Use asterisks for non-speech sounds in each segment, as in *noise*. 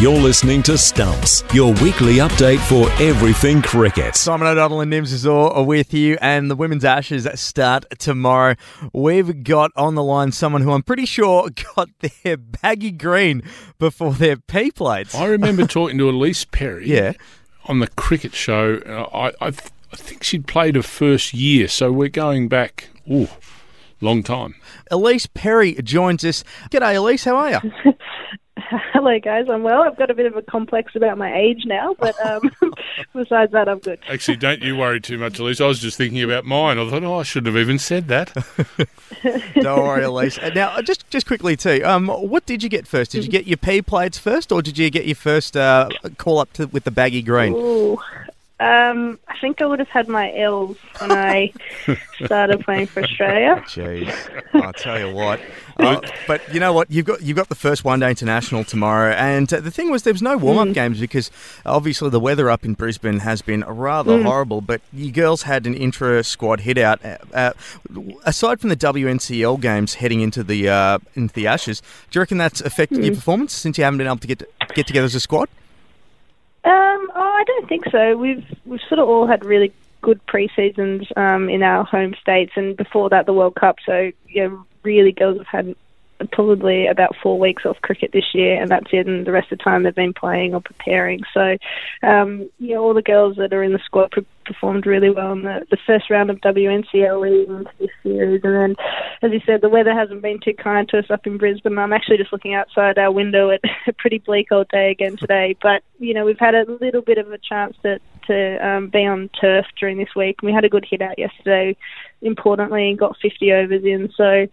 You're listening to Stumps, your weekly update for everything cricket. Simon O'Donnell and Nims Azor are with you, and the women's ashes start tomorrow. We've got on the line someone who I'm pretty sure *laughs* got their baggy green before their P plates. I remember talking to Ellyse Perry Yeah. on the cricket show. Uh, I, I, th- I think she'd played her first year, so we're going back, ooh, long time. Ellyse Perry joins us. G'day, Ellyse. How are you? *laughs* *laughs* Hello, guys. I'm well. I've got a bit of a complex about my age now, but um, *laughs* besides that, I'm good. Actually, don't you worry too much, Ellyse. I was just thinking about mine. I thought, oh, I shouldn't have even said that. *laughs* Don't worry, Ellyse. Uh, Now, just just quickly too. Um, what did you get first? Did you get your P plates first, or did you get your first uh, call up to with the baggy green? Ooh. Um, I think I would have had my L's when I *laughs* started playing for Australia. Jeez, *laughs* I'll tell you what. Uh, but you know what? You've got you've got the first one day international tomorrow, and uh, the thing was there was no warm up games because obviously the weather up in Brisbane has been rather horrible. But you girls had an intra squad hit out. Uh, uh, aside from the WNCL games heading into the uh, into the Ashes, do you reckon that's affected your performance since you haven't been able to get get together as a squad? Um, oh, I don't think so. We've we've sort of all had really good pre seasons um, in our home states, and before that, the World Cup. So yeah, really, girls have had probably about four weeks off cricket this year, and that's it. And the rest of the time, they've been playing or preparing. So, um, you know, all the girls that are in the squad pre- performed really well in the, the first round of WNCL this series. And then, as you said, the weather hasn't been too kind to us up in Brisbane. I'm actually just looking outside our window at *laughs* a pretty bleak old day again today. But you know, we've had a little bit of a chance to to um, be on turf during this week. We had a good hit out yesterday, importantly, and got 50 overs in. So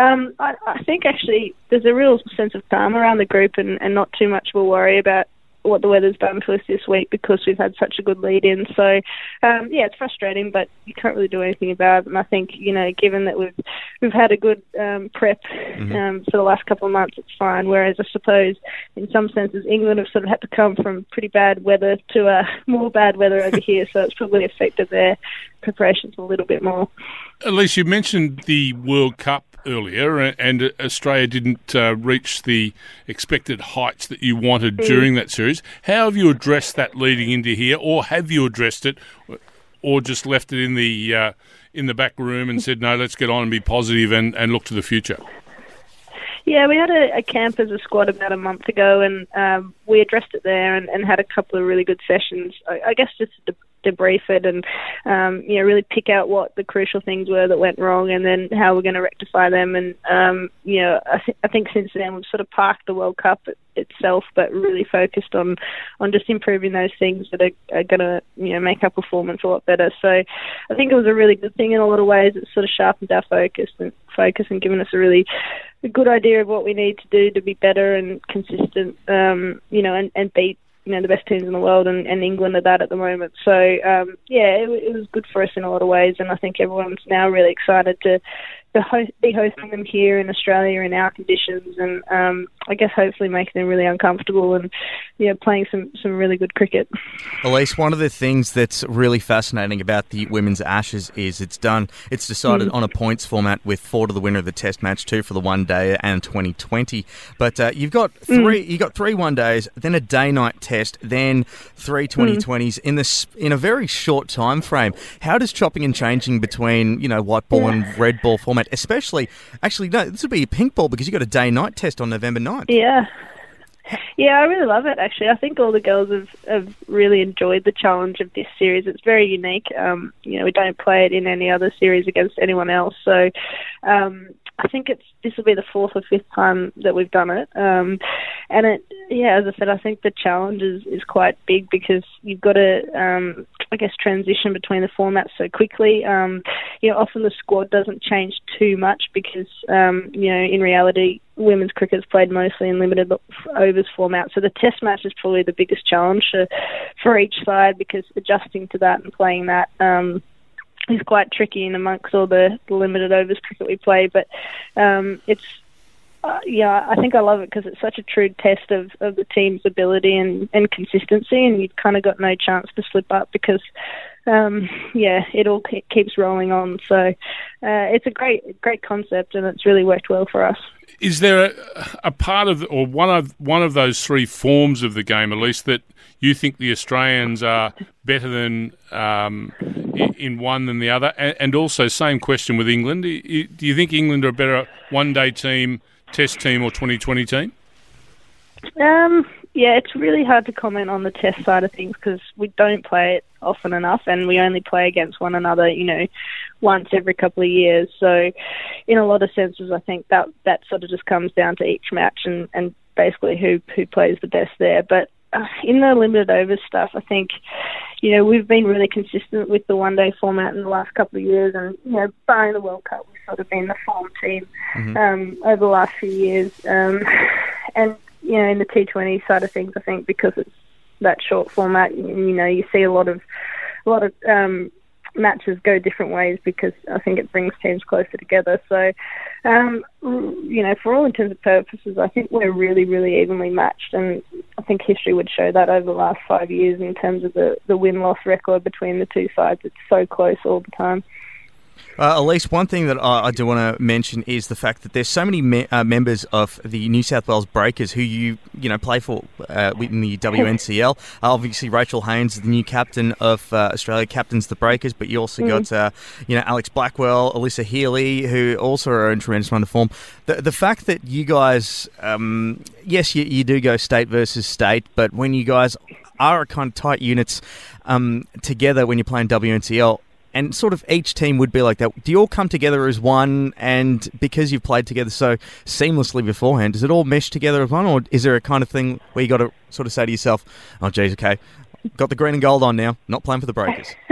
um, I, I think actually there's a real sense of calm around the group and, and not too much of a worry about what the weather's done to us this week because we've had such a good lead in. So, um, yeah, it's frustrating, but you can't really do anything about it. And I think, you know, given that we've we've had a good um, prep um, for the last couple of months, it's fine. Whereas I suppose, in some senses, England have sort of had to come from pretty bad weather to uh, *laughs* more bad weather over *laughs* here, so it's probably affected their preparations a little bit more. Ellyse, you mentioned the World Cup earlier, and Australia didn't uh, reach the expected heights that you wanted during that series. How have you addressed that leading into here, or have you addressed it, or just left it in the uh, in the back room and said, no, let's get on and be positive and, and look to the future? Yeah, we had a, a camp as a squad about a month ago, and um, we addressed it there and, and had a couple of really good sessions. I, I guess just debrief it and um, you know really pick out what the crucial things were that went wrong, and then how we're going to rectify them. And um, you know, I, th- I think since then we've sort of parked the World Cup itself, but really focused on on just improving those things that are, are going to you know make our performance a lot better. So I think it was a really good thing in a lot of ways. It sort of sharpened our focus and focus and given us a really a good idea of what we need to do to be better and consistent, um, you know, and, and beat you know the best teams in the world, and, and England are that at the moment. So um, yeah, it, it was good for us in a lot of ways, and I think everyone's now really excited to host, be hosting them here in Australia in our conditions, and um, I guess hopefully making them really uncomfortable and you know playing some some really good cricket. Ellyse, one of the things that's really fascinating about the women's Ashes is it's done. It's decided on a points format with four to the winner of the Test match, two for the one day and 2020. But uh, you've got three. You got three one days, then a day night Test, then three 2020s in this in a very short time frame. How does chopping and changing between you know white ball and red ball format, especially actually no, this would be a pink ball because you got a day night Test on November 9th. Yeah. Yeah, I really love it actually. I think all the girls have, have really enjoyed the challenge of this series. It's very unique. Um, you know, we don't play it in any other series against anyone else. So, um, I think it's this will be the fourth or fifth time that we've done it, um, and it yeah, as I said, I think the challenge is, is quite big because you've got to um, I guess transition between the formats so quickly. Um, you know, often the squad doesn't change too much because um, you know in reality women's cricket is played mostly in limited overs format. So the test match is probably the biggest challenge for, for each side because adjusting to that and playing that um, is quite tricky in amongst all the, limited overs cricket we play. But um, it's uh, yeah, I think I love it because it's such a true test of, of the team's ability and, and consistency, and you've kind of got no chance to slip up because, um, yeah, it all keeps rolling on. So uh, it's a great great concept, and it's really worked well for us. Is there a, a part of or one of one of those three forms of the game, at least, that you think the Australians are better than um, in one than the other? And also, same question with England. Do you think England are a better one-day team, Test team, or 2020 team? Um, yeah, it's really hard to comment on the Test side of things because we don't play it often enough, and we only play against one another, you know, once every couple of years. So, in a lot of senses, I think that that sort of just comes down to each match and and basically who who plays the best there. But in the limited overs stuff, I think, you know, we've been really consistent with the one day format in the last couple of years, and you know, barring the World Cup, we've sort of been the form team mm-hmm. um, over the last few years. Um, and you know, in the T20 side of things, I think because it's that short format, you, you know, you see a lot of a lot of um, matches go different ways because I think it brings teams closer together. So, um, you know, for all intents and purposes, I think we're really, really evenly matched, and I think history would show that over the last five years in terms of the the win loss record between the two sides. It's so close all the time. Uh, Ellyse, one thing that I, I do want to mention is the fact that there's so many me- uh, members of the New South Wales Breakers who you you know play for uh, in the WNCL. Uh, obviously, Rachael Haynes, the new captain of uh, Australia, captains the Breakers, but you also mm. got uh, you know Alex Blackwell, Alyssa Healy, who also are in tremendous amount of form. The the fact that you guys, um, yes, you, you do go state versus state, but when you guys are a kind of tight units um, together when you're playing WNCL and sort of each team would be like that. Do you all come together as one, and because you've played together so seamlessly beforehand, does it all mesh together as one, or is there a kind of thing where you got to sort of say to yourself, "Oh, geez, okay, got the green and gold on now, not playing for the Breakers." *laughs*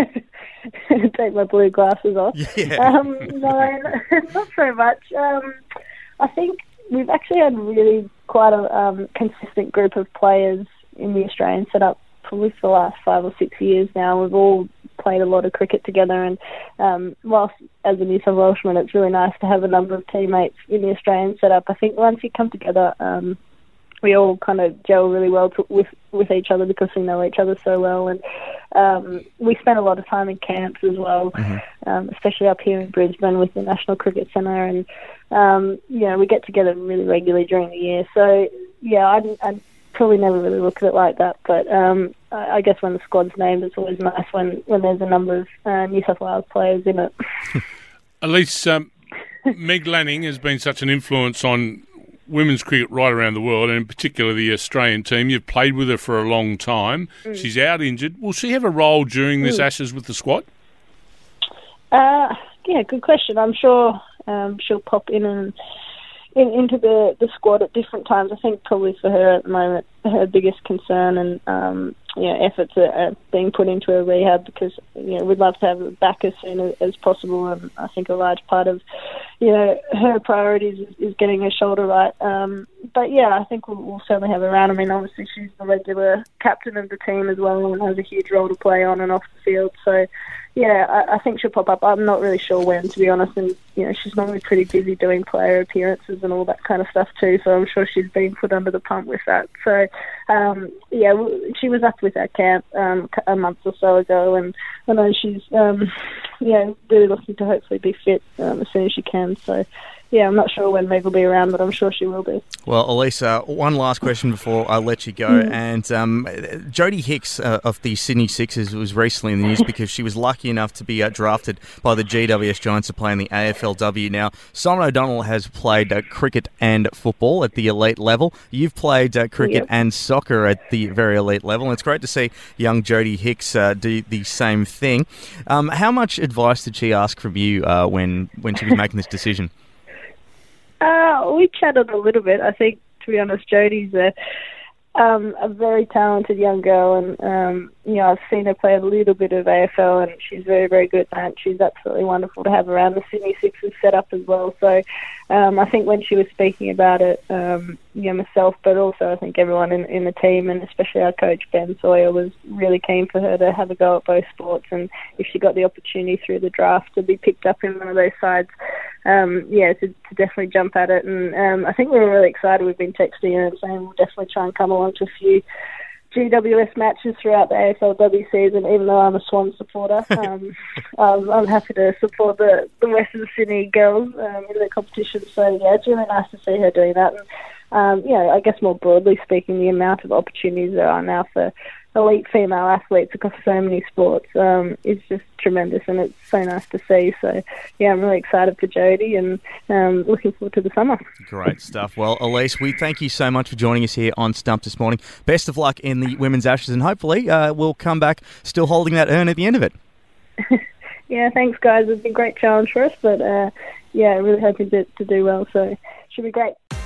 Take my blue glasses off. *laughs* Yeah. Um, no, *laughs* not so much. Um, I think we've actually had really quite a um, consistent group of players in the Australian setup probably for the last five or six years now. We've all played a lot of cricket together, and um, whilst as a New South Welshman, it's really nice to have a number of teammates in the Australian setup. I think once you come together, um, we all kind of gel really well to, with with each other because we know each other so well, and um, we spend a lot of time in camps as well, mm-hmm. um, especially up here in Brisbane with the National Cricket Centre, and um, you know we get together really regularly during the year. So yeah, I, I probably never really look at it like that, but um, I guess when the squad's named, it's always nice when, when there's a number of uh, New South Wales players in it. *laughs* Ellyse, um, Meg Lanning has been such an influence on women's cricket right around the world, and in particular the Australian team. You've played with her for a long time. Mm. She's out injured. Will she have a role during this mm. Ashes with the squad? Uh, yeah, good question. I'm sure um, she'll pop in and in, into the, the squad at different times. I think probably for her at the moment, her biggest concern and um, you know efforts are, are being put into her rehab because you know we'd love to have her back as soon as, as possible. And I think a large part of you know her priorities is, is getting her shoulder right. Um, but yeah, I think we'll, we'll certainly have her around. I mean, obviously she's the regular captain of the team as well and has a huge role to play on and off the field. So yeah, I, I think she'll pop up. I'm not really sure when, to be honest. And you know, she's normally pretty busy doing player appearances and all that kind of stuff too. So I'm sure she's been put under the pump with that. So um, yeah, she was up with our camp um, a month or so ago, and I know she's um, yeah really looking to hopefully be fit um, as soon as she can. So yeah, I'm not sure when Meg will be around, but I'm sure she will be. Well, Ellyse, one last question before I let you go. Mm. And um, Jodie Hicks uh, of the Sydney Sixers was recently in the news because she was lucky enough to be uh, drafted by the GWS Giants to play in the AFLW. Now, Simon O'Donnell has played uh, cricket and football at the elite level. You've played uh, cricket yep. and soccer at the very elite level. And it's great to see young Jodie Hicks uh, do the same thing. Um, how much advice did she ask from you uh, when, when she was making this decision? Uh, we chatted a little bit. I think, to be honest, Jodie's a um, a very talented young girl, and um, you know I've seen her play a little bit of AFL, and she's very, very good that. She's absolutely wonderful to have around the Sydney Sixers set up as well. So um, I think when she was speaking about it, um, you know myself, but also I think everyone in, in the team, and especially our coach Ben Sawyer, was really keen for her to have a go at both sports, and if she got the opportunity through the draft to be picked up in one of those sides um, yeah, to, to, definitely jump at it. And um, I think we were really excited. We've been texting and saying we'll definitely try and come along to a few GWS matches throughout the AFLW season, even though I'm a Swan supporter. *laughs* Um, I'm, I'm, happy to support the, the Western Sydney girls um, in the competition. So, yeah, it's really nice to see her doing that. And, um, you know, I guess more broadly speaking, the amount of opportunities there are now for elite female athletes across so many sports um, is just tremendous, and it's so nice to see. So, yeah, I'm really excited for Jodie and um, looking forward to the summer. Great stuff. Well, Ellyse, we thank you so much for joining us here on Stump this morning. Best of luck in the Women's Ashes, and hopefully uh, we'll come back still holding that urn at the end of it. *laughs* yeah, thanks, guys. It's been a great challenge for us, but uh, yeah, really hoping to, to do well. So, should be great.